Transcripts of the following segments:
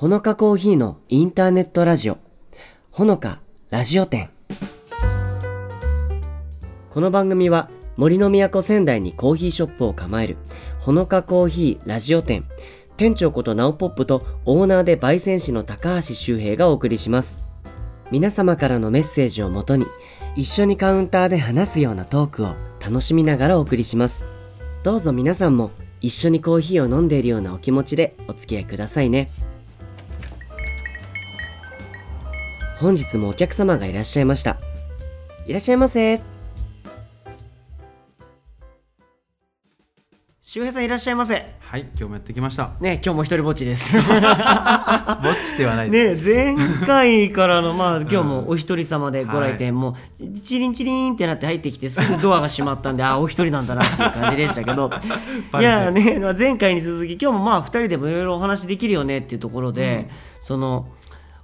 ほのかコーヒーのインターネットラジオ、ほのかラジオ店。この番組は森の都仙台にコーヒーショップを構えるほのかコーヒーラジオ店、店長ことナオポップとオーナーで焙煎士の高橋周平がお送りします。皆様からのメッセージをもとに一緒にカウンターで話すようなトークを楽しみながらお送りします。どうぞ皆さんも一緒にコーヒーを飲んでいるようなお気持ちでお付き合いくださいね。本日もお客様がいらっしゃいました。いらっしゃいませ。周平さんいらっしゃいませ。ね、はい、今日もやってきました。今日も一人ぼっちです。ぼっちではないです。ね前回からのまあ今日もお一人様でご来店、もうチリンチリンってなって入ってきてすぐドアが閉まったんで あお一人なんだなっていう感じでしたけど いやねまあ前回に続き今日もまあ二人でもいろいろお話できるよねっていうところで、その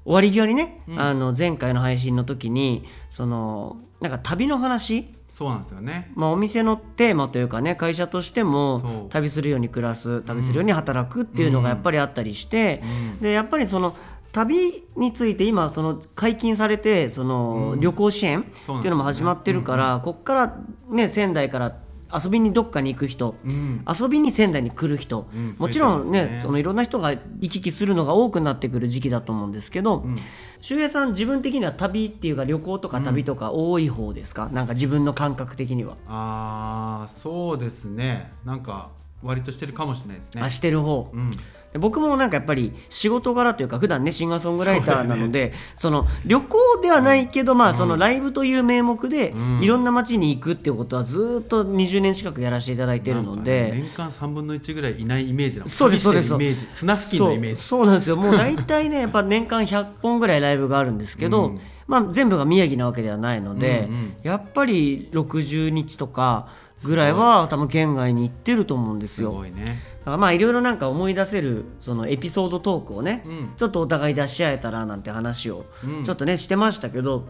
終わり際にね、あの前回の配信の時にそのなんか旅の話？そうなんですよね。まあ、お店のテーマというかね会社としてそもう。旅するように暮らす旅するように働くっていうのがやっぱりあったりして、うん。でやっぱりその旅について今その解禁されてその旅行支援っていうのも始まってるから、こっからね仙台から遊びにどっかに行く人、うん。遊びに仙台に来る人、うんもちろんねねそのいろんな人が行き来するのが多くなってくる時期だと思うんですけど、うん周平さん自分的には旅っていうか旅行とか旅とか多い方ですか、なんか自分の感覚的には、ああ、そうですね。なんか割としてるかもしれないですね。あしてる方、うん。で僕もなんかやっぱり仕事柄というか普段ねシンガーソングライターなのでそ、の旅行ではないけど、まあそのライブという名目で、うんいろんな街に行くっていうことはずっと20年近くやらせていただいてるのでね。年間三分の一ぐらいいないイメージなの。そうですそうです。砂付近のイメージ。そうなんですよもう大体ねやっぱ年間100本ぐらいライブがあるんですけど、うんまあ、全部が宮城なわけではないので、うんうんやっぱり60日とかぐらいは多分県外に行ってると思うんですすよ。ごいね。だからまあいろいろなんか思い出せるそのエピソードトークをね、うん。ちょっとお互い出し合えたらなんて話をうん。ちょっとねしてましたけど、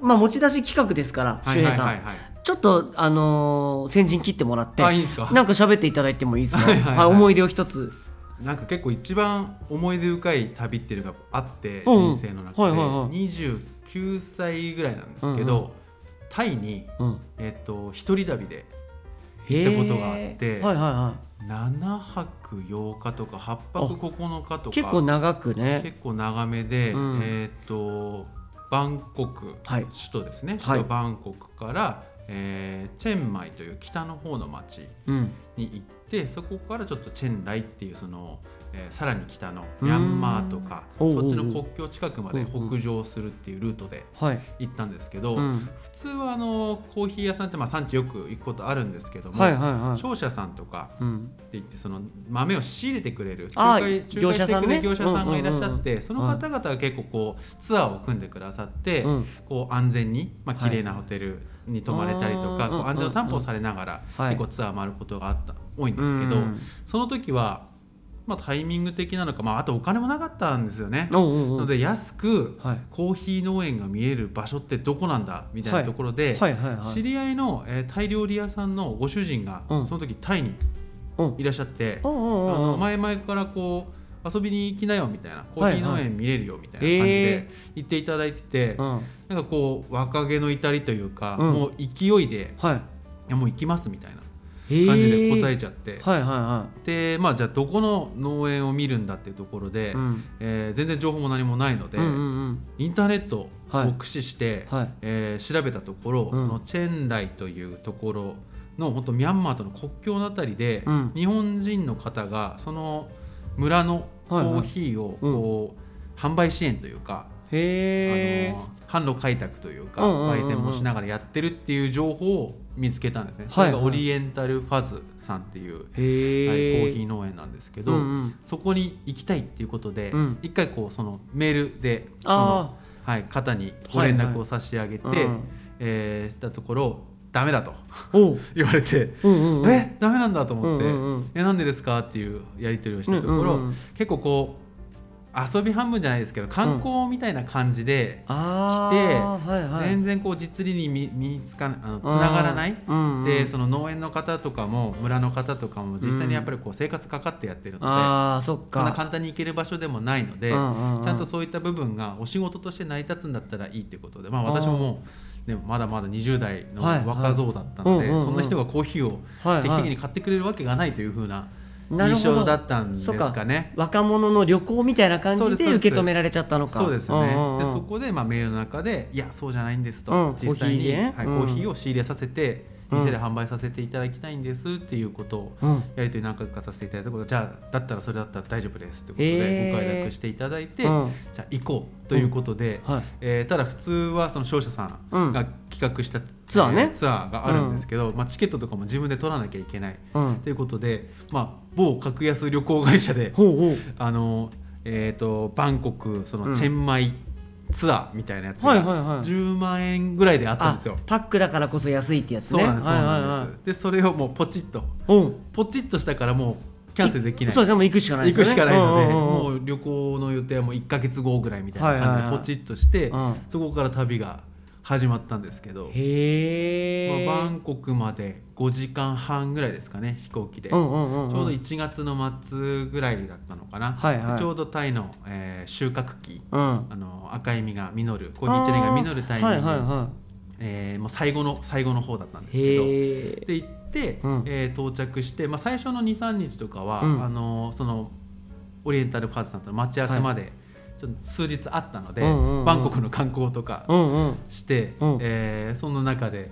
まあ持ち出し企画ですからはい周平さん、はい。はいはいちょっとあのー先陣切ってもらってあいいんですか？なんか喋っていただいてもいいですか？はいはいはい思い出を一つ。なんか結構一番思い出深い旅っていうのがあって、うんうん。人生の中で、はいはいはい。29歳ぐらいなんですけど、うんうタイに、うん。えっと一人旅で行ったことがあってはいはいは7泊8日とか8泊9日とか。い結構長くね。結構長めで、うん。えっとバンコク、はい。首都ですね。はい。首都バンコクから、えーチェンマイという北の方の町うん。に行ってそこからちょっとチェンライっていうその、えーさらに北のミャンマーとかそっちの国境近くまで北上するっていうルートではい。行ったんですけど、うん。普通はあのコーヒー屋さんってまあ産地よく行くことあるんですけども、はいはいはい。商社さんとかうん。って言ってその豆を仕入れてくれるあ仲介ー仲介してくれる業業者者さんがいらっしゃって、うんうんうん。その方々が結構こうツアーを組んでくださって、うん。こう安全に、まあはい。綺麗なホテルに泊まれたりとか、こう安全を担保されながら、はい。結構ツアー回ることがあった多いんですけど、うん。その時は、まあ、タイミング的なのか、まあ、あとお金もなかったんですよね。おうおうおう。なので安くはい。コーヒー農園が見える場所ってどこなんだみたいなところで、知り合いの、えータイ料理屋さんのご主人が、うん。その時タイにうん。いらっしゃって、あの前々からこう遊びに行きなよみたいなコーヒー農園見れるよみたいな感じえで言っていただいてて、うん。なんかこう若気の至りというか、うん。もう勢いではい。いやもう行きますみたいな。へ感じで答ええちゃって、はいはいはでまあじゃあどこの農園を見るんだっていうところで、いうん。えー全然情報も何もないので、うんうんうん。インターネットをはい駆使して、はい。えー調べたところ、うん。そのチェンライというところの本当ミャンマーとの国境のあたりで、うん。日本人の方がその村のコーヒーをこう、販売支援というか、へえあの販路開拓というか、うんうんうんうん。焙煎もしながらやってるっていう情報を見つけたんですね、はいそれがオリエンタルファズさんっていう、はい、コーヒー農園なんですけど、うんうん。そこに行きたいっていうことで、うん。一回こうそのメールでそのあはい、方にご連絡を差し上げて、はいはい。うんえーしたところダメだと 言われて、うんうんうん。えダメなんだと思って、うんうんうんえなんでですかっていうやり取りをしたところ、うんうんうん。結構こう遊び半分じゃないですけど観光みたいな感じで、あ来てーはいはい、全然こう実利に見見つかあのつながらない、うんうんでその農園の方とかも村の方とかも実際にやっぱりこう生活かかってやってるので、ああそんなか簡単に行ける場所でもないので、うんうんうん。ちゃんとそういった部分がお仕事として成り立つんだったらいいということで、まあ、私ももう、ね、まだまだ20代の若造だったので、うんうんうん。そんな人がコーヒーを定期的に買ってくれるわけがないというふうな印象だったんですかね。若者の旅行みたいな感じで受け止められちゃったのか。そうですよね、んうんうんでそこでまあメールの中でいやそうじゃないんですと、うん。実際にコーヒーね。はいうんコーヒーを仕入れさせてうん店で販売させていただきたいんですっていうことをうん。やり取り何回かさせていただいたこと。じゃあだったらそれだったら大丈夫ですということへでーご快諾していただいて、うん。じゃあ行こうということで、はい。えーただ普通はその商社さんが企画した、ツアーね。えツアーがあるんですけど、まあ、チケットとかも自分で取らなきゃいけない。うん。ということで、まあ、某格安旅行会社であの、えー、とバンコクそうんのチェンマイツアーみたいなやつがはいはいはい。10万円ぐらいであったんあですよ。パックだからこそ安いってやつね。そうなんです、そうはいなんでそれをもうポチッと。うん。ポチッとしたからもうキャンセルできない。そうですねもう行くしかないですよね。行くしかないので、もう旅行の予定はもう1か月後ぐらいみたいな感じでポチッとして、うん。そこから旅が始まったんですけど、へえ、まあ、バンコクまで5時間半ぐらいですかね飛行機で、うんうんうんうん。ちょうど1月の末ぐらいだったのかな、はいはい。ちょうどタイの、えー収穫期。うん。あの赤い実が実るコーヒーチェリーが実るタイミング、はいはいはえーもう最後の最後の方だったんですいけど。で行って、うん。えー到着して、まあ、最初の23日とかは、うん。あのそのオリエンタルパーツさんとの待ち合わせまで、ちょっと数日あったので、バンコクの観光とかして、うん。えーその中で、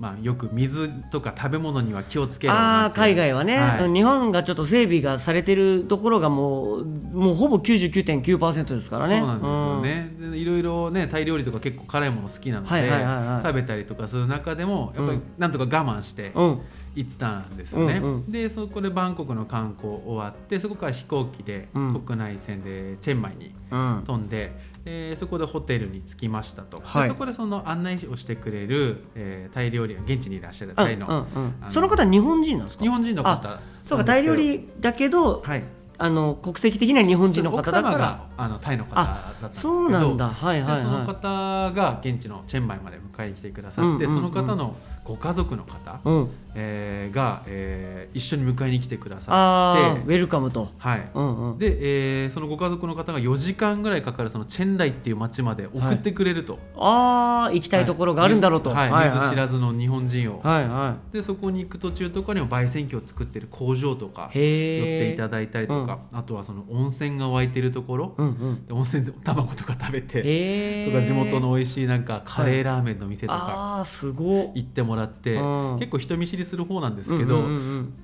まあ、よく水とか食べ物には気をつけろあ海外はね、はい。うん日本がちょっと整備がされてるところがもうもうほぼ99.9%ですからね。そうなんですよね、でいろいろねタイ料理とか結構辛いもの好きなので、食べたりとかする中でもやっぱりうん。なんとか我慢してうん、うん。行ってたんですよね、うんうん。でそこでバンコクの観光終わってそこから飛行機でうん。国内線でチェンマイにうん。飛んで、えーそこでホテルに着きましたと、ではい。そこでその案内をしてくれる、えータイ料理現地にいらっしゃるタイの,、うんうんのその方は日本人なんですか？日本人の方そうかタイ料理だけど、はい。あの国籍的には日本人の方だか奥様らがあのタイの方だったんですけど。そうなんだ。はいはいでそのは方が現地のチェンマイまで迎えに来てくださって、うんうんうん。その方のご家族の方、いうん。えーが、えー一緒に迎えに来てくださってウェルカムと。はい、うんうん。で、えーそのご家族の方が4時間ぐらいかかるそのチェンライっていう町まで送ってくれると、ああ行きたいところがあるんだろうと、はい。はい見ず知らずの日本人を、はいはでそこに行く途中とかにも焙煎機を作ってる工場とかい寄っていただいたりとか、あとはその温泉が湧いてるところ、うんうん。で温泉で卵とか食べて、とか地元の美味しいなんかカレーラーメンの店とかああすご行ってもらって、うん。結構人見知りする方なんですけど、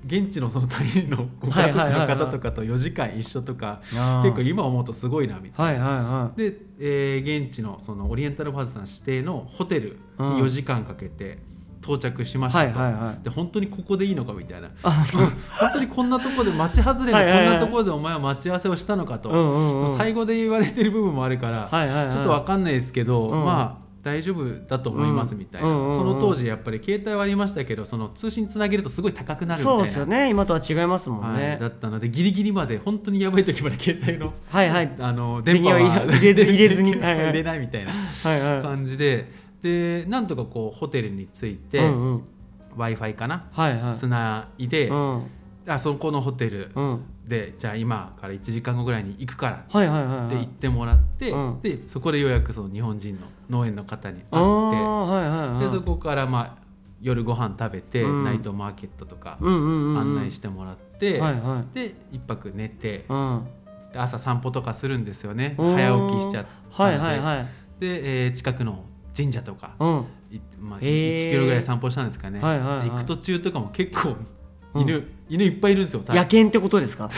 現地のそのタイのご家族の方とかと4時間一緒とか、結構今思うとすごいなみたいな。で、えー現地のそのオリエンタルファーズさん指定のホテルに4時間かけて到着しましたと、で本当にここでいいのかみたいな。あ 本当にこんなところで町外れのこんなところでお前は待ち合わせをしたのかと、タイ語で言われてる部分もあるから、ちょっとわかんないですけど、うん。まあ大丈夫だと思いますみたいな、その当時やっぱり携帯はありましたけどその通信つなげるとすごい高くなるみたいな。そうですよね。今とは違いますもんはい、ねだったのでギリギリまで本当にやばい時まで携帯のはいはい。あの電波は入れず入れずに。入れないみたいな感じで。でなんとかこうホテルに着いて、うんうん。W i f i かな？はいはい。つないで、うんあそこのホテルうん。でじゃあ今から1時間後ぐらいに行くからって言ってもらって、うん。でそこでようやくその日本人の農園の方にあ会ってでそこからまあ夜ご飯食べて、うん。ナイトマーケットとか案内してもらって、で一泊寝て朝散歩とかするんですよね。うん。早起きしちゃったので、えー近くの神社とか、まあ、へー1キロぐらい。散歩したんですかね、行く途中とかも結構うん。犬、犬いっぱいいるんですよ野犬ってことですか？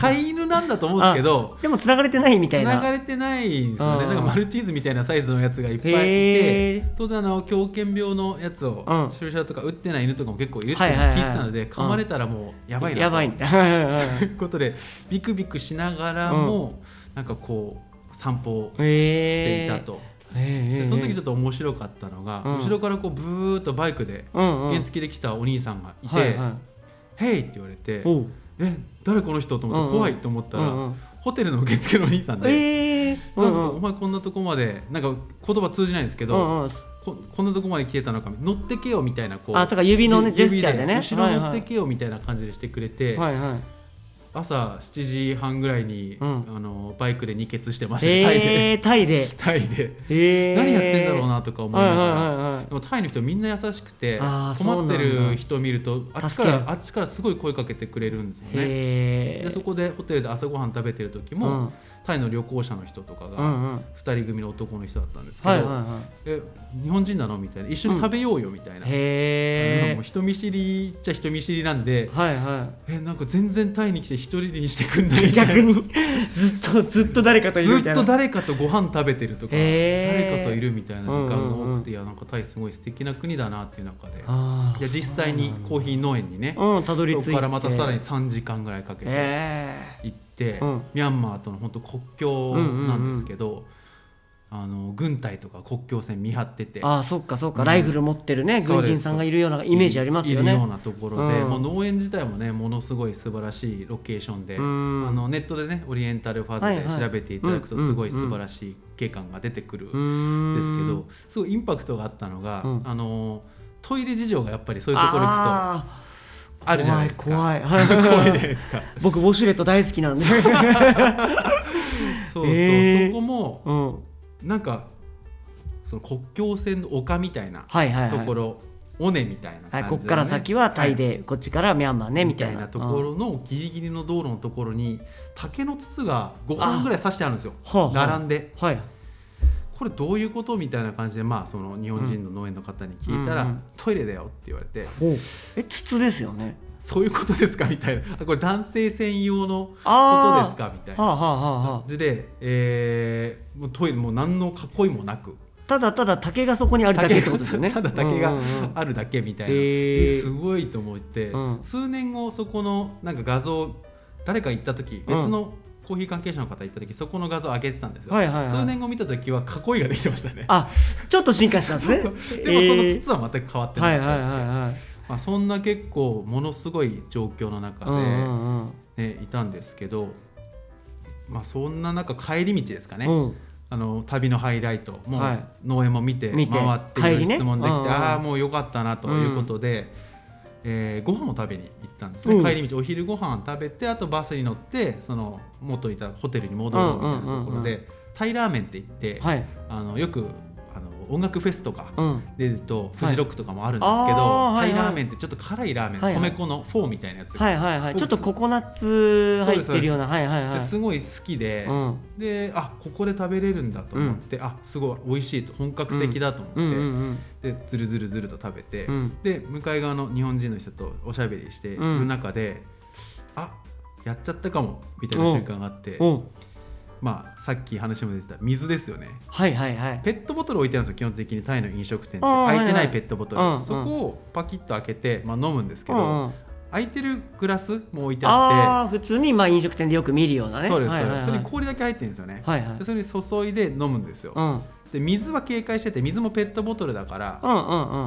飼い犬なんだと思うんですけどでも繋がれてないみたいな。繋がれてないんですよね。うん。なんかマルチーズみたいなサイズのやつがいっぱいいへてー。当然あの狂犬病のやつをうん。注射とか打ってない犬とかも結構いるって聞いてたので噛まれたらもうやばいなと。やばい ということでビクビクしながらも、なんかこう散歩をしてへいたと、えでその時ちょっっと面白かったのが、うん。後ろからこうブーっとバイクで原付で来たお兄さんがいて「はいはいヘイ!」って言われておう「え誰この人?」と思って怖いと思ったら、ホテルの受付のお兄さんで、ええー、なんかお前こんなとこまでなんか言葉通じないんですけど、ここんなとこまで来てたのか乗ってけよみたいなこうあそうか指のね指ジェスチャーでね。後ろ乗ってけよみたいな感じでしてくれて、はいはい朝7時半ぐらいに、うん。あのバイクで二欠してましたねタイで。えー、タイで。タイで、えー、何やってんだろうなとか思いながら、はいはいはいはい。でもタイの人みんな優しくて困ってる人を見るとあっちからあっちからすごい声かけてくれるんですよね。でそこでホテルで朝ごはん食べてる時も、うんタイの旅行者の人とかがうんうん。2人組の男の人だったんですけど、え日本人なのみたいな。一緒に食べようよみたいな、いへもう人見知りっちゃ人見知りなんでえはいはえなんか全然タイに来て一人にしてくんないいみたいな。逆にずっとずっと誰かといるみたいな。ずっと誰かとご飯食べてるとか、誰かといるみたいな時間が多くて、うんうんうん。いやなんかタイすごい素敵な国だなっていう中で。あいや実際にコーヒー農園にねーうんたどり着いて。そこからまたさらに3時間ぐらいかけてえ行って、うん。ミャンマーとの本当国境なんですけど、あの軍隊とか国境線見張ってて。ー、ああそっかそっか、うんライフル持ってるね軍人さんがいるようなイメージありますよね。いるようなところで、うん。もう農園自体もねものすごい素晴らしいロケーションで、うん。あのネットでねオリエンタルファズで調べていただくとうん。すごい素晴らしい景観が出てくるんですけどすごいインパクトがあったのが、うん。あのトイレ事情がやっぱりそういうところ行くとああるじゃないですか。怖い。怖怖い。いじゃないですか。僕ウォシュレット大好きなんで。そうそう、えー。そこもうん。なんかその国境線の丘みたいなはいはいはい。ところ、尾根みたいな感じはい、こっから先はタイで、こっちからミャンマーねみみたたいなところのギリギリの道路のところに竹の筒が5本ぐらい刺してあるんですよ。並んで。はいこれどういうことみたいな感じでまあその日本人の農園の方に聞いたら、うん。うんうんトイレだよって言われてえ筒ですよね。そういうことですか？みたいな。あこれ男性専用のことあですか？みたいな。はあはあはあは感じで、えーもうトイレもう何の囲いもなく。あただただ竹がそこにあるだけってことですよね。ただ竹がうんうんうん。あるだけみたいな、へー。ですごいと思って、うん。数年後そこのなんか画像誰か行った時別のコーヒー関係者の方行った時そこの画像上げてたんですよ、はいはいはい。数年後見た時は囲いができてましたね。あちょっと進化したんですね。そうそう。でもその筒は全く変わってなかったんですけど、はいはいまあ、そんな結構ものすごい状況の中で、うんうんうん。ね、いたんですけど、まあ、そんな中帰り道ですかね、うん。あの旅のハイライトもうはい。農園も見て回って質問できて、うんうんああもうよかったなということで、えーご飯を食べに行ったんですね、うん。帰り道お昼ご飯食べてあとバスに乗ってその元いたホテルに戻るみたいなところでタイラーメンって言って、はい。あのよく音楽フェスとかうん。出るとフジロックとかもあるんですけど、タイラーメンってちょっと辛いラーメン、米粉のフォーみたいなやつが、はいはいはい。僕ちょっとココナッツ入ってるようなはいはいはい。ですごい好きで、うん。であここで食べれるんだと思って、あすごい美味しいと本格的だと思って、うんうんでずるずるずると食べて、うん。で向かい側の日本人の人とおしゃべりしている中で、あやっちゃったかもみたいな瞬間があって、うんう。んまあ、さっき話も出てた水ですよね。はいはいはい。ペットボトル置いてあるんですよ基本的にタイの飲食店って。開いてなはいはいいペットボトル、うんうんそこをパキッと開けて、まあ、飲むんですけど、うんうん空いてるグラスも置いてあああ普通にまあ飲食店でよく見るようなってね。そうですそうです、はいはいはい。それに氷だけ入ってるんですよね、はいはい。でそれに注いで飲むんですよ、うん。で水は警戒してて水もペットボトルだから、うんうんう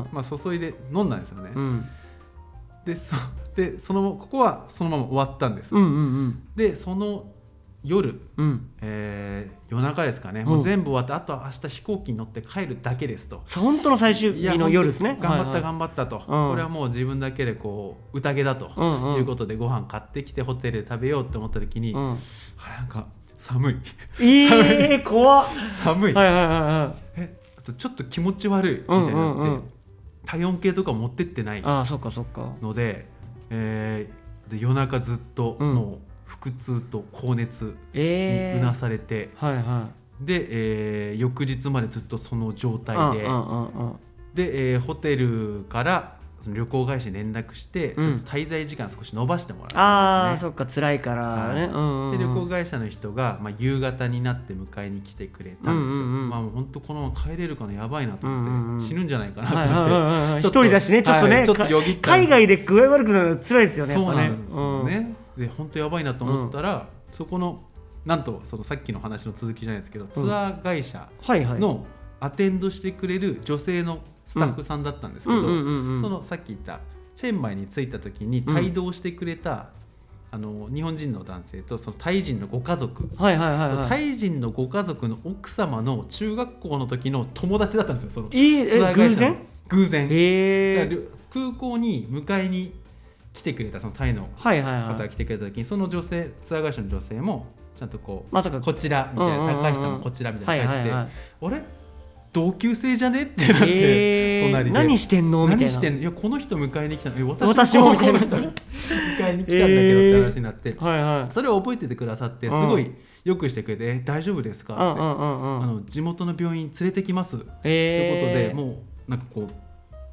ん。まあ、注いで飲んだんですよね、うん。でそでそのここはそのまま終わったんです、うんうんうん。でその夜、うん。えー夜中ですかね、ん。もう全部終わってあとは明日飛行機に乗って帰るだけですと。さ本当の最終日の夜ですね。頑張ったはいはい。頑張ったと、ん。これはもう自分だけでこう宴だと、いうことでご飯買ってきてホテルで食べようって思った時に、うん。あなんか寒い。ええ 怖っ。寒い、はいはいはいはいえあとちょっと気持ち悪いみたいになって、うんうんうん体温計とか持ってってないああそっかそっか。ので,、えーで夜中ずっとうん。もう腹痛と高熱にええうなされて、はいはで、えー翌日までずっとその状態で、いうんうんうんうんで、えーホテルからその旅行会社に連絡して、うん。ちょっと滞在時間少し延ばしてもらああったんですね。そっか辛いからね。で旅行会社の人が、まあ、夕方になって迎えに来てくれたんですよ、うんうんうん。まあ、もう本当このまま帰れるかのやばいなと思って、うんうんうん。死ぬんじゃないかなと思って、一人だしねちょっとね、はいちょっと海外で具合悪くなるの辛いですよねそうなんですよね、で本当やばいなと思ったら、そこのなんとそのさっきの話の続きじゃないですけど、ツアー会社のアテンドしてくれる女性のスタッフさんだったんですけど、そのさっき言ったチェンマイに着いた時に帯同してくれた、あの日本人の男性とそのタイ人のご家族、はいはいはいはい。タイ人のご家族の奥様の中学校の時の友達だったんですよそのえ偶然？偶然、へえだから空港に迎えに来てくれたそのタイの方が来てくれた時にその女性ツアー会社の女性もちゃんとこうまさか。こちらみたいな、高橋さんもこちらみたいな書いて、はいはい。はいあれ？同級生じゃね？ってなって、えー。隣で。何してんの？みたいな。何してんの？いやこの人迎えに来たの。え私も私もこの人迎えに来たんだけどって話になって、はいはい。それを覚えててくださってすうん。ごいよくしてくれて「え大丈夫ですか?」って、あの地元の病院連れてきます。ってことえーでもうなんかこう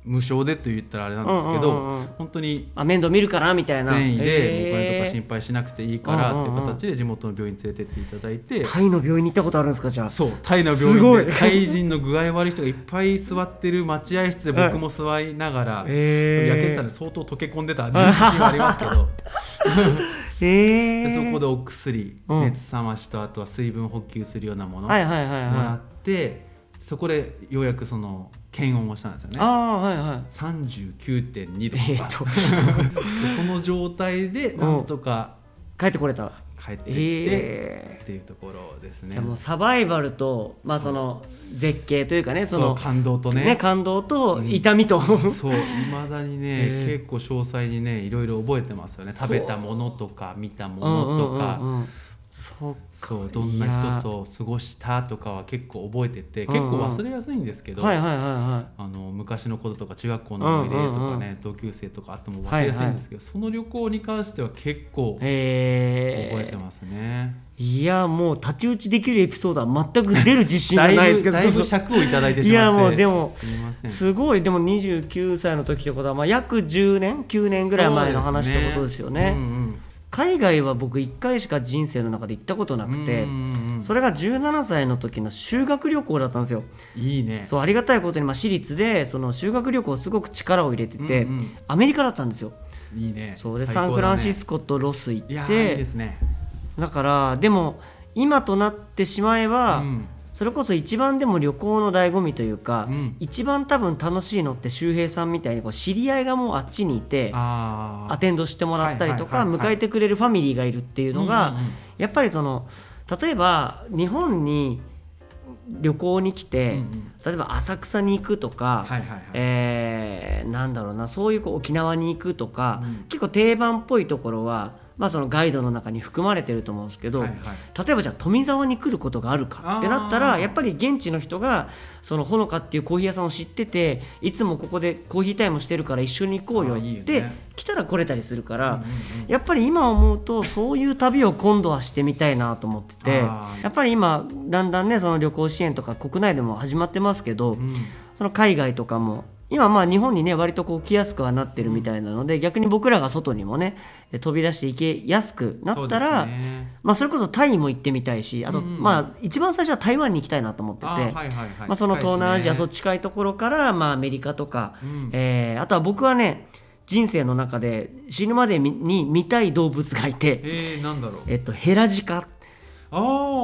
無償でと言ったらあれなんですけど、うんうんうんうん。本当にあ面倒見るからみたいな。善意でお金とえーか心配しなくていいからっていううんうんうん。形で地元の病院に連れてっていただいて、タイの病院に行ったことあるんですかじゃあ？そうタイの病院でタイ人の具合悪い人がいっぱい座ってる待合室で僕も座りながら、えー。焼けてたんで相当溶け込んでた自信はありますけど。えー。でそこでお薬、うん。熱冷ましとあとは水分補給するようなものをもはいはいはい。らはって、そこでようやくその検温をしたんですよね。いああはいはい。39.2度。えとか、ー、っと。で その状態でなんとか帰ってこれた。帰ってきて、えっていうところですね。もうサバイバルとまあその絶景というかねその感動とね。ね感動とうん。痛みと、そういまだにね、へー。結構詳細にねいろいろ覚えてますよね。食べたものとか見たものとか、うんうんうんうんそうか。そうどんな人と過ごしたとかは結構覚えてて結構忘れやすいんですけど、はいはいはいはあの昔のこととか中学校の思い出とかね、同級生とかあっても忘れやすいんですけど、その旅行に関しては結構覚えてますね。いやもう太刀打ちできるエピソードは全く出る自信がだないですけど。だいぶ尺をいただいてしまって。いやもうでもすごい。でも29歳の時ってことは、まあ、約10年9年ぐらい前の話ってことですよね海外は僕1回しか人生の中で行ったことなくてそれが17歳の時の修学旅行だったんですよ。いいね。そうありがたいことにまあ私立でその修学旅行すごく力を入れてて、うんうん。アメリカだったんですよ。いいね。そうで、ね。サンフランシスコとロス行ってですね。だからでも今となってしまえば、うんそれこそ一番でも旅行の醍醐味というか、うん。一番多分楽しいのって周平さんみたいにこう知り合いがもうあっちにいてアテンドしてもらったりとか迎えてくれるファミリーがいるっていうのが、やっぱりその例えば日本に旅行に来て、うんうん。例えば浅草に行くとか、はいはいはい。えーなんだろうなそういうこう沖縄に行くとか、うん。結構定番っぽいところは、まあ、そのガイドの中に含まれてると思うんですけど、はいはい。例えばじゃあ富沢に来ることがあるかってなったらやっぱり現地の人がそのほのかっていうコーヒー屋さんを知ってていつもここでコーヒータイムしてるから一緒に行こうよってね。来たら来れたりするから、やっぱり今思うとそういう旅を今度はしてみたいなと思っててやっぱり今だんだんねその旅行支援とか国内でも始まってますけど、うん。その海外とかも今まあ日本にね割とこう来やすくはなってるみたいなので、逆に僕らが外にもねえ飛び出していけやすくなったらそまあ、それこそタイも行ってみたいしあと、まあ一番最初は台湾に行きたいなと思ってて、まあ、その東南アジア、そう近いところから、まあ、アメリカとか、うん。えーあとは僕はね人生の中で死ぬまでにに見たい動物がいて、えー、なんだろう。えっと、ヘラジカ。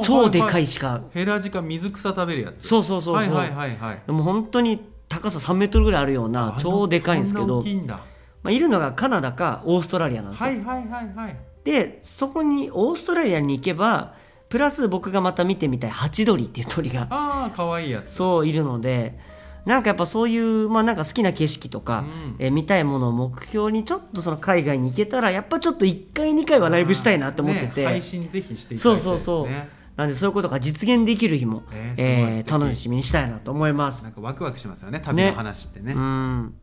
超でかはい鹿、ヘラジカ水草食べるやつ。そうそうそうそう、はいはいはいはい。でも本当に高さ3メートルぐらいあるようなあ超でかいんですけどまあ、いるのがカナダかオーストラリアなんですよ、はいはいはいはい。でそこにオーストラリアに行けばプラス僕がまた見てみたいハチドリっていう鳥がああかわいいやつ。そういるのでなんかやっぱそういう、まあ、なんか好きな景色とか、うん。えー見たいものを目標にちょっとその海外に行けたらやっぱちょっと1回2回はライブしたいなって思ってて、ね。配信ぜひしていたそうだきたいですそうねそうなんでそういうことが実現できる日も、えーすごいえー楽しみにしたいなと思います。なんかワクワクしますよね旅の話ってね。うん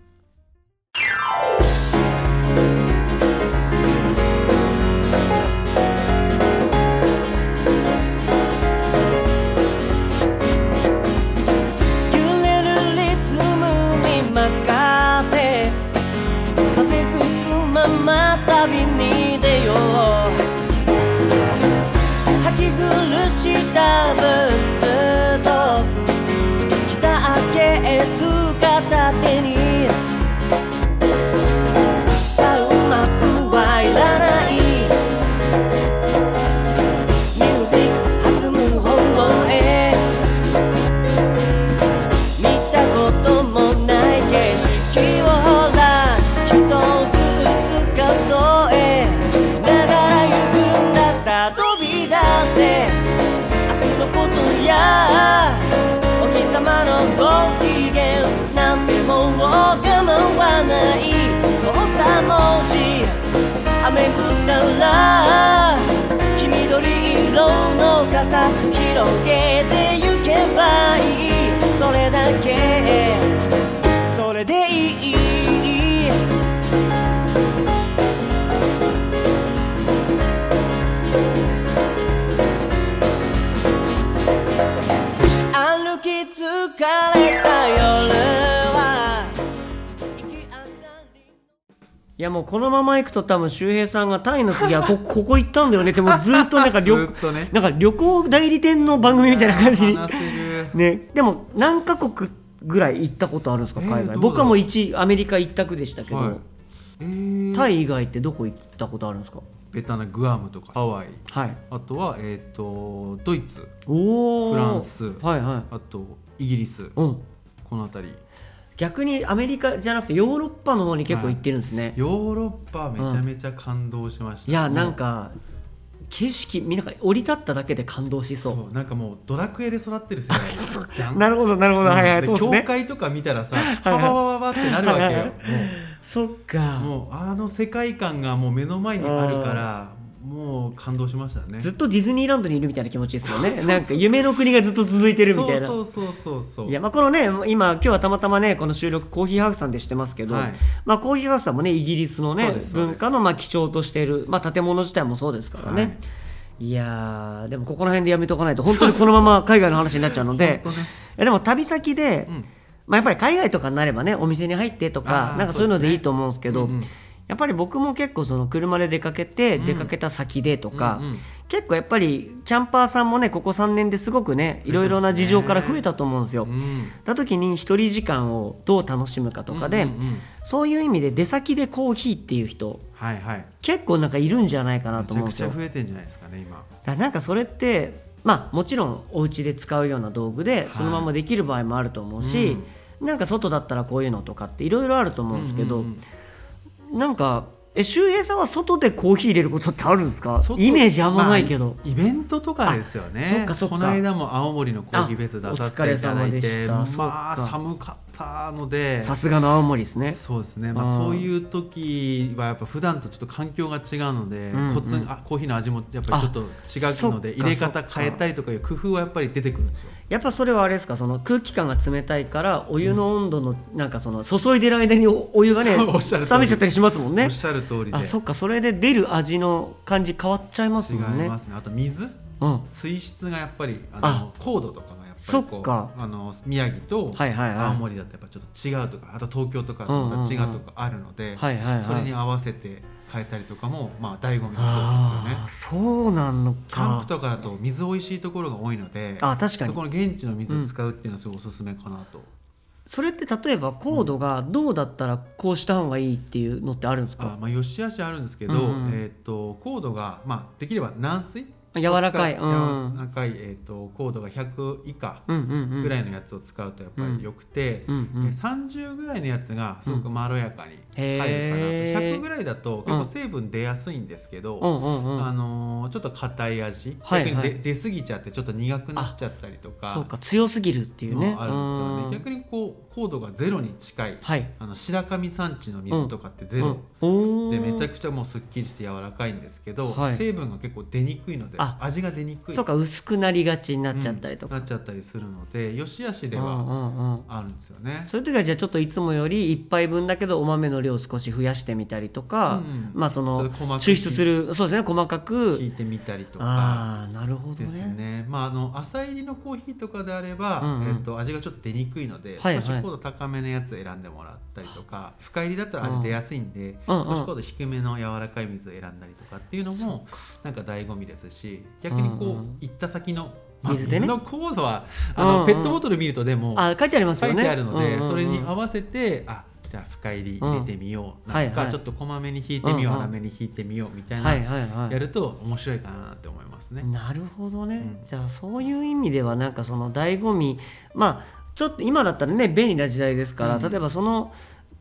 やもうこのまま行くと多分周平さんがタイの次はこ ここ行ったんだよね。ってもうずっとなんか ず旅ね。なんか旅行代理店の番組みたいな感じに。ね。でも何カ国ぐらい行ったことあるんですか海外、えー僕はもう1アメリカ一択でしたけど、はい。えー。タイ以外ってどこ行ったことあるんですか？ベタなグアムとかハワイ。はい。あとは、えー、とドイツ。フランス。はいはい。あとイギリス。うん。この辺り逆にアメリカじゃなくてヨーロッパの方に結構行ってるんですね、ヨーロッパめちゃめちゃ感動しました、いやなんかか景色みんなが降り立っただけで感動しそう。そうなんかもうドラクエで育ってる世代 じゃん。なるほどなるほど、はいはいでそうですね。教会とか見たらさいパワワワワってなるわけよ。はいはいそっか。もうもうあの世界観がもう目の前にあるからもう感動しましたね。ずっとディズニーランドにいるみたいな気持ちですよね。なんか夢の国がずっと続いてるみたいな。そうそうそうそういやまあこのね今今日はたまたまねこの収録コーヒーハウスさんでしてますけど、はい。まあコーヒーハウスさんもねイギリスのね文化のまあ基調としているまあ建物自体もそうですからね、はい。い、やーでもここら辺でやめとかないと本当にこのまま 海外の話になっちゃうので。ね。いやでも旅先で、うん。まあ、やっぱり海外とかになればねお店に入ってとかなんかそういうのでいいと思うんですけどやっぱり僕も結構その車で出かけて、うん。出かけた先でとか、うんうん。結構やっぱりキャンパーさんもねここ3年ですごくねいろいろな事情から増えたと思うんですよ。うん。た時に一人時間をどう楽しむかとかで、うんうんうん。そういう意味で出先でコーヒーっていう人はいはい。結構なんかいるんじゃないかなと思うんですよ。ゃ増えてんじゃないですかね今。だなんかそれってまあもちろんお家で使うような道具でそのままできる場合もあると思うし、なんか外だったらこういうのとかっていろいろあると思うんですけど、うんうんうんなんかえ周平さんは外でコーヒー入れることってあるんですか？外イメージあんまないけど、まあイベントとかですよね。あそっかそっか。この間も青森のコーヒーフェス出させていただいてまあか。寒かったのでさすがの青森ですね。そうですね、まあ、そういう時はやっぱ普段とちょっと環境が違うので、うんうん。コツあコーヒーの味もやっぱりちょっと違うので入れ方変えたりとかいう工夫はやっぱり出てくるんですよ。やっぱそれはあれですか？その空気感が冷たいからお湯の温度のなんかその注いでる間におお湯がねそうおっしゃる通り。冷めちゃったりしますもんね。おっしゃる通りで。あそっかそれで出る味の感じ変わっちゃいます違いもんね。ますね。あと水。うん。水質がやっぱりああ。の高度とかぱそりこうあの宮城と青森だとやっぱちょっと違うとかあと東京とかとまた違うとかあるので、それに合わせて変えたりとかもまあ醍醐味の一つですよね。そうなのキャンかプとかだと水美味しいところが多いのであ確かに。そこの現地の水を使うっていうのはすごいおすすめかなと、それって例えばコードがどうだったらこうした方がいいっていうのってあるんですか？あまあ、よしあしあるんですけど、うんうん。えー、とコードが、まあ、できれば軟水柔らかい。う。うん。柔らかい、えー、とコードが100以下ぐらいのやつを使うとやっぱり良くて、うんうん。えー30ぐらいのやつがすごくまろやかに入るかなと、100ぐらいだと結うん構成分出やすいんですけど、あのーちょっと硬い味、はいはい。逆に出出過ぎちゃってちょっと苦くなっちゃったりとかそうか。強すぎるっていうね。のあるんですようんね逆にこう高度がゼロに近い、はい。あの白神山地の水とかってゼロ、うん、でめちゃくくちゃもうすっきりして柔らかいんですけど、はい。成分が結構出にくいのであ味が出にくい。そうか薄くなりがちになっちゃったりとか、うん。なっちゃったりするのでよしあしでうんはうんうん。あるんですよね。そういう時はじゃあちょっといつもより1杯分だけどお豆の量を少し増やしてみたりとか、うんまあその抽出するそうですね細かく。引いてみたりとか。ああなるほどですね。ね。まああの浅入りのコーヒーとかであれば、うんうん。えっと味がちょっと出にくいので、はいはい。少し高度高めのやつを選んでもらったりとか、深入りだったら味出やすいんで、うんうん。少し高度低めの柔らかい水を選んだりとかっていうのもなんか醍醐味ですし、逆にこう、うんうん行った先の、まあ、水でね。の高度はあうんうん。のペットボトル見るとでもあ書いてあります書いよねてあるので、うんうんうんそれに合わせてあじゃあ深入り入れてみよう、なんかうんはいはい。ちょっとこまめに引いてみよう、うんうん。粗めに引いてみようみたいな、はいはいはい。やると面白いかなって思いますね。なるほどね、うん。じゃあそういう意味ではなんかその醍醐味まあちょっと今だったらね便利な時代ですから、うん。例えばその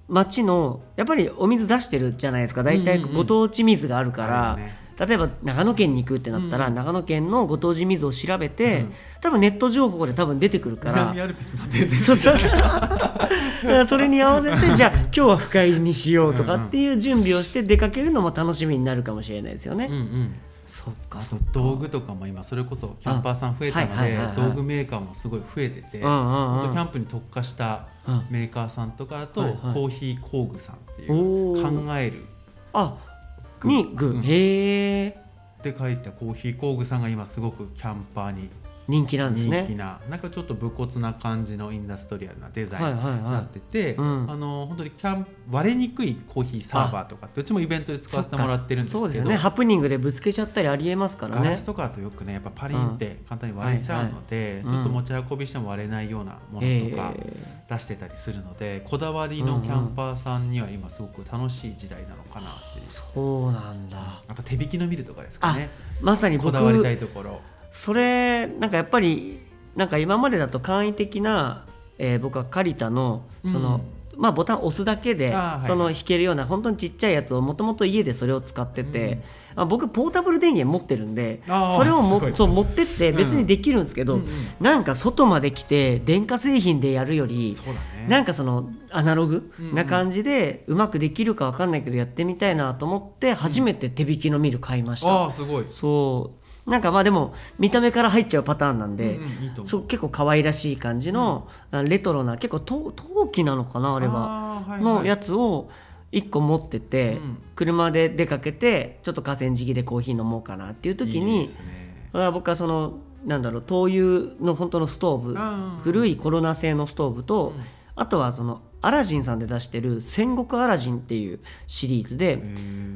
町のやっぱりお水出してるじゃないですか。大体ご当地水があるから、例えば長野県に行くってなったら、うん。長野県のご当地水を調べて、うん。多分ネット情報で多分出てくるから。南アルプスの天然 それに合わせて じゃあ今日は深入りにしようとかっていう準備をして出かけるのも楽しみになるかもしれないですよね。うんうん。そそっか。あそっかと道具とかも今それこそキャンパーさん増えたので道具メーカーもすごい増えてて、うんうんうん。ほんとキャンプに特化したうん。メーカーさんとかだと、はいはい。コーヒー工具さんっていう考える。あ具にへえって書いたコーヒー工具さんが今すごくキャンパーに人気なんですね。人気ななんかちょっと武骨な感じのインダストリアルなデザインはいはいはい。になってて、うん。あの本当にキャン割れにくいコーヒーサーバーとかってうちもイベントで使わせてもらってるんですけどそうですよね。ハプニングでぶつけちゃったりありえますからね。ガラスとかだとよくねやっぱパリンって簡単に割れちゃうので、はいはい。ちょっと持ち運びしても割れないようなもえのとかえ出してたりするので、こだわりのキャンパーさんには今すごく楽しい時代なのかなっていう、そうなんだ。あと手引きのミルとかですかね。まさに僕こだわりたいところそれなんかやっぱりなんか今までだと簡易的な、えー僕はカリタのその、まあ、ボタンを押すだけでその弾けるような本当にちっちゃいやつをもともと家でそれを使ってて、まあ、僕ポータブル電源持ってるんでそれをもそう持ってって別にできるんですけど、うんうん。なんか外まで来て電化製品でやるよりなんかそのアナログうんうん。な感じでうまくできるかわかんないけどやってみたいなと思って初めて手引きのミル買いました。ああすごい。そうなんかまあでも見た目から入っちゃうパターンなんで、うんそう結構可愛らしい感じの、あレトロな結構陶陶器なのかなあれは。はいはい。のやつを1個持ってて、うん。車で出かけてちょっと河川敷でコーヒー飲もうかなっていう時にいね。あ僕はそのなんだろう灯油の本当のストーブ古いコロナ製のストーブと、うん。あとはそのアラジンさんで出してる戦国アラジンっていうシリーズで、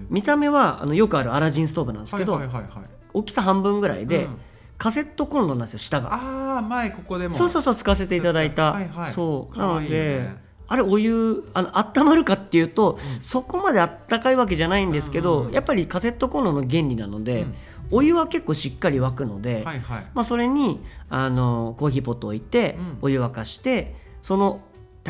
見た目はあのよくあるアラジンストーブなんですけど、はいはいはいはい大きさ半分ぐらいで、うん。カセットコンロなんですよ下が。ああ前ここでも。そうそうそう使わせていただいた、はいはい。そう。なのであれお湯あの温まるかっていうと、そこまであったかいわけじゃないんですけど、うんうん。やっぱりカセットコンロの原理なので、うん。お湯は結構しっかり沸くので、はいはい。まあ、それにあのコーヒーポットを置いて、うん。お湯沸かしてその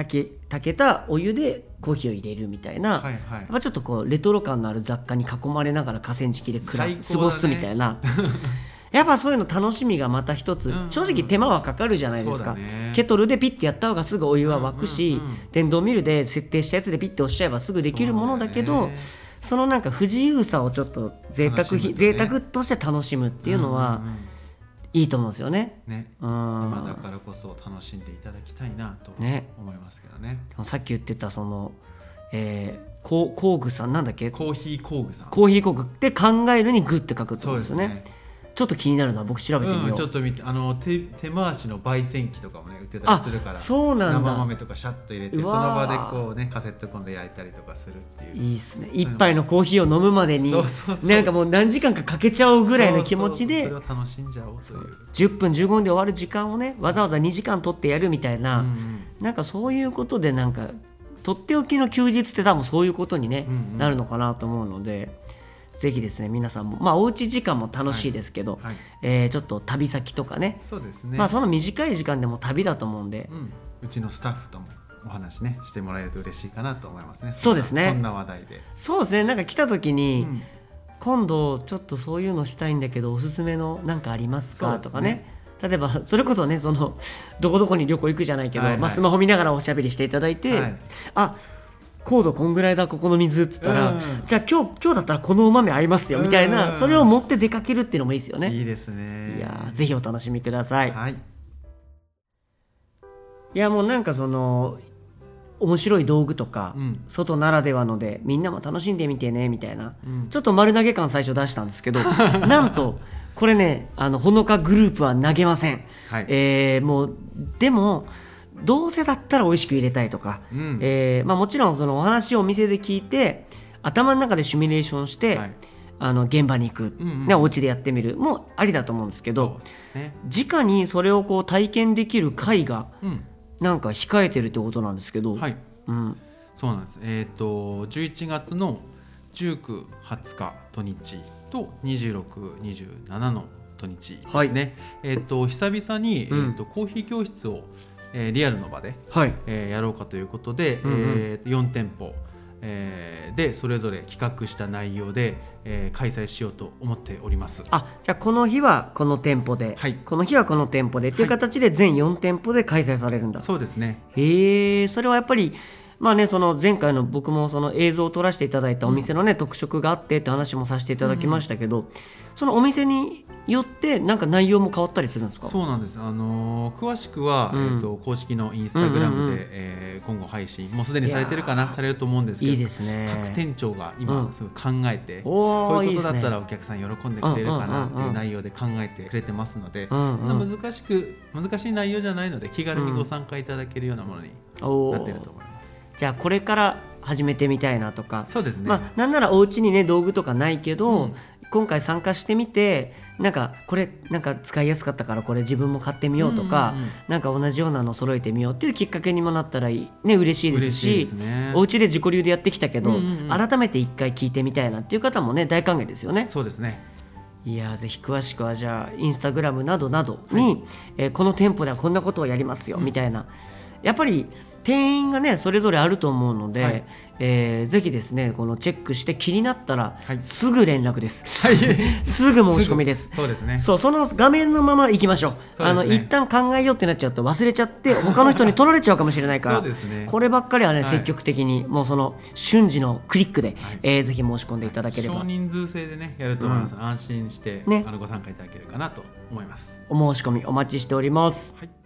炊け炊けたお湯でコーヒーを入れるみたいな、はいはい。やっぱちょっとこうレトロ感のある雑貨に囲まれながら河川敷で暮らす、ね。過ごすみたいな。やっぱそういうの楽しみがまた一つ、うん。うん正直手間はかかるじゃないですか、ね。ケトルでピッてやった方がすぐお湯は沸くし、うんうんうん電動ミルで設定したやつでピッて押しちゃえばすぐできるものだけどそのなんか不自由さをちょっと贅沢ね。贅沢として楽しむっていうのはんんうんいいと思うんですよね。ね。うん。まあだからこそ楽しんでいただきたいなとね。思いますけどね。でもさっき言ってたその、えー、工工具さんなんだっけ？コーヒー工具さん。コーヒー工具って考えるにグって書くってこそうでとですすね。ねちょっと気になるのは僕調べてみよう、うん、ちょっと見てあの手手回しの焙煎機とかもね売ってたりするからそうなんだ。生豆とかシャッと入れてうその場でこうねカセットコンロ焼いたりとかするっていう。いいっすね。一杯のコーヒーを飲むまでになんかもう何時間かかけちゃうぐらいの気持ちでそ楽しんじゃおうという。10分15分で終わる時間をねわざわざ2時間取ってやるみたいな、うんうん。なんかそういうことでなんかとっておきの休日って多分そういうことに、ねうんうん。なるのかなと思うのでぜひですね皆さんもまあおうち時間も楽しいですけど、はい。えーちょっと旅先とかね。そうですね。まあその短い時間でも旅だと思うんで。う、ん、うちのスタッフともお話ねしてもらえると嬉しいかなと思いますね。そうですね。そんな話題で、そうですね。なんか来た時に、うん。今度ちょっとそういうのしたいんだけどおすすめのなんかありますそうですね。かとかね。例えばそれこそねそのどこどこに旅行行くじゃないけど、はいはい。まあ、スマホ見ながらおしゃべりしていただいて、はい。あ高度こんぐらいだここの水っつったら、うん。じゃあ今日今日だったらこのお豆合いますよみたいな、うんそれを持って出かけるっていうのもいいですよね。いいですね。いやーぜひお楽しみください。はい。いやもうなんかその面白い道具とか、うん。外ならではのでみんなも楽しんでみてねみたいな、うん。ちょっと丸投げ感最初出したんですけど なんとこれねあのほのかグループは投げません、はい。えーもうでもどうせだったら美味しく入れたいとか、うん。えーまあ、もちろんそのお話をお店で聞いて頭の中でシミュレーションして、はい。あの現場に行く、うんうんね、お家でやってみる。もうありだと思うんですけどね。直にそれをこう体験できる会がうん。なんか控えてるってことなんですけど、はい。うん、そうなんです。えっ、と11月の19、20日土日と26、27の土日ですね、はい。えっ、と久々に、うん。えー、とコーヒー教室を、えーリアルの場で、はい。えーやろうかということで、うんうん。えー4店舗、えーでそれぞれ企画した内容で、えー開催しようと思っております。あじゃあこの日はこの店舗で、はい。この日はこの店舗でっていう形で全4店舗で開催されるんだ、そうですね。へえそれはやっぱりまあねその前回の僕もその映像を撮らせていただいたお店のね、特色があってって話もさせていただきましたけど、そのお店によってなんか内容も変わったりするんですか？そうなんです、あのー詳しくは、うん。えー、と公式のインスタグラムで、うんうんうん。えー今後配信もうすでにされてるかなされると思うんですけどいいですね。各店長がうん。今すごい考えて、おこういうーことだったらお客さん喜んでくれるかなってうんうんうんうん。いう内容で考えてくれてますので、うんうん難しく難しい内容じゃないので気軽にご参加いただけるようなものにおなっているーと思います。じゃあこれから始めてみたいなとか。そうですね、まあ、なんならお家にね道具とかないけど、うん今回参加してみてなんかこれなんか使いやすかったからこれ自分も買ってみようとか、うんうんうんなんか同じようなの揃えてみようっていうきっかけにもなったらいいね嬉しいです嬉しですね。お家で自己流でやってきたけど、うんうんうん改めて一回聞いてみたいなっていう方もね大歓迎ですよね。そうですね。いやーぜひ詳しくはじゃあインスタグラムなどなどに、えーこの店舗ではこんなことをやりますよ、みたいなやっぱり店員がねそれぞれあると思うので、はい。えーぜひですねこのチェックして気になったら、はい。すぐ連絡です。はい。すぐ申し込みです。そうですね。そうその画面のまま行きましょう。ね。あの一旦考えようってなっちゃうと忘れちゃって他の人に取られちゃうかもしれないからそうですね。こればっかりはね、はい。積極的にもうその瞬時のクリックで、はい。えーぜひ申し込んでいただければ。少人数制でねやると思います。安心して、ね。あのご参加いただけるかなと思います。お申し込みお待ちしております。はい。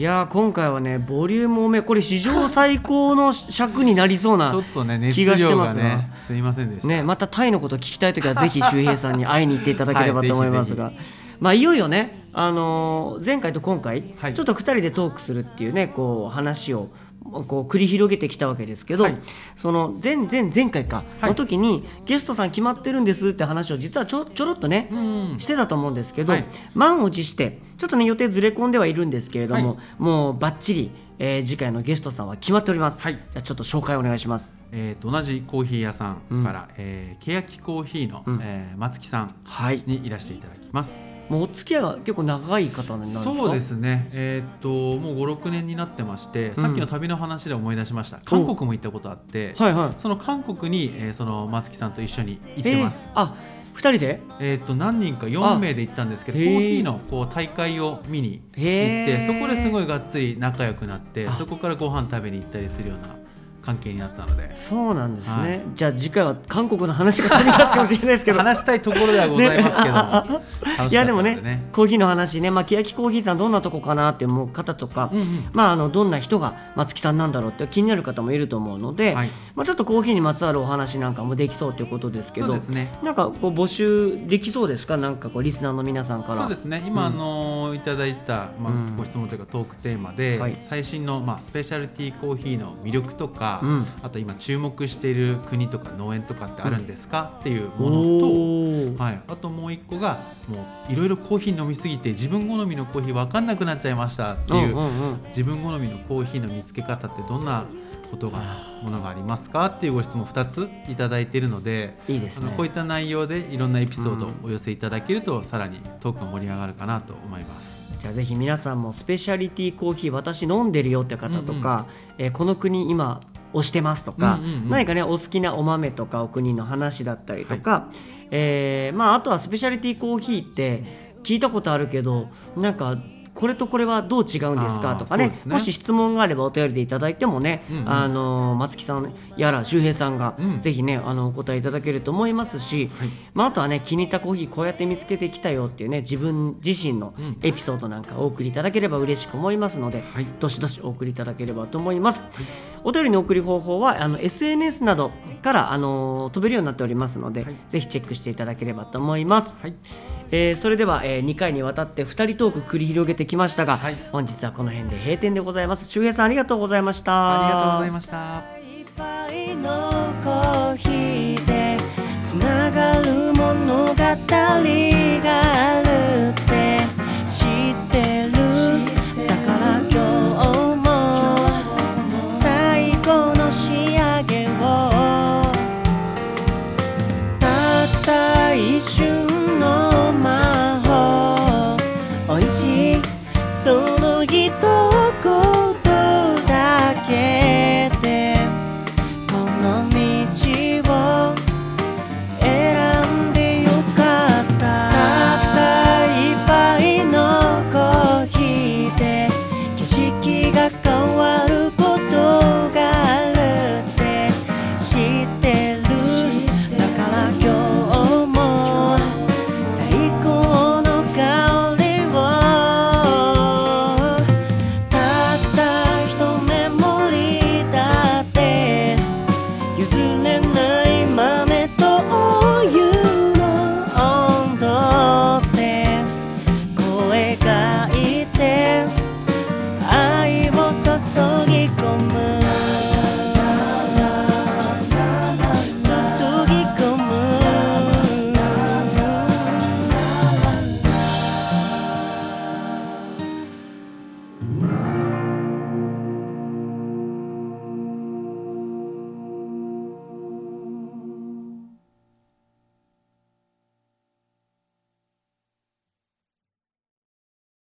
いやー今回はねボリューム多めこれ史上最高の尺になりそうな ちょっとね熱気がして量ますねすいませんでした。ねまたタイのこと聞きたい時はぜひ周平さんに会いに行っていただければと思いますが、はい まあいよいよねあのー前回と今回、はい。ちょっと2人でトークするっていうねこう話をこう繰り広げてきたわけですけど、はい。その前前前回かはい。の時に、ゲストさん決まってるんですって話を実はちょちょろっとね、うんしてたと思うんですけど、はい。満を持してちょっとね予定ずれ込んではいるんですけれども、はい。もうバッチリ、えー次回のゲストさんは決まっております、はい。じゃあちょっと紹介お願いします。えー、と同じコーヒー屋さんから、えー、欅コーヒーの、うん。えー松木さんはい。にいらしていただきます。もうお付き合いが結構長い方になるんですか？そうですね、えーっともう56年になってまして、さっきの旅の話で思い出しました。韓国も行ったことあって、はいはい。その韓国に、えーその松木さんと一緒に行ってます。えーあ二人で？えーっと何人か4名で行ったんですけどコーヒーのこう大会を見に行ってそこですごいがっつり仲良くなってあ。そこからご飯食べに行ったりするような関係になったので。そうなんですね、はい。じゃあ次回は韓国の話が飛び出すかもしれないですけど。話したいところではございますけども、楽しかったのいやでもねコーヒーの話ね、まあ、欅コーヒーさんどんなとこかなって思う方とか、うんうん。まあ、あのどんな人が松木さんなんだろうって気になる方もいると思うので、はい。まあ、ちょっとコーヒーにまつわるお話なんかもできそうということですけどそうですね。なんかこう募集できそうですか？なんかこうリスナーの皆さんから。そうですね。今、うん。あのいただいてた、まあうん。ご質問というかトークテーマで、はい。最新の、まあ、スペシャルティーコーヒーの魅力とか、うん。あと今注目している国とか農園とかってあるんですか、っていうものと、はい、あともう一個がもういろいろコーヒー飲みすぎて自分好みのコーヒー分かんなくなっちゃいましたっていう,、うんうんうん。自分好みのコーヒーの見つけ方ってどんなことがものがありますかっていうご質問2ついただいているのでいいですね。あのこういった内容でいろんなエピソードをお寄せいただけると、さらにトークが盛り上がるかなと思います。じゃあぜひ皆さんもスペシャリティコーヒー私飲んでるよって方とか、えーこの国今推してますとか、うんうんうん。何かねお好きなお豆とかお国の話だったりとか、えーまあ、あとはスペシャリティコーヒーって聞いたことあるけどなんかこれとこれはどう違うんですか？とかね。ね。もし質問があればお便りでいただいてもね、うんうん。あの松木さんやら周平さんが、うん。ぜひねあのお答えいただけると思いますし、はい。まあ、あとはね気に入ったコーヒーこうやって見つけてきたよっていうね自分自身のうん。エピソードなんかお送りいただければ嬉しく思いますので、はい。どしどしお送りいただければと思います、お便りの送り方法はあの SNS などからあの飛べるようになっておりますので、はい。ぜひチェックしていただければと思います、はいえーそれでは、え2回にわたって2人トーク繰り広げてきましたが、はい。本日はこの辺で閉店でございます。周平さんありがとうございました。ありがとうございました。いっぱいのコーヒーでつながる物語があるって知ってる？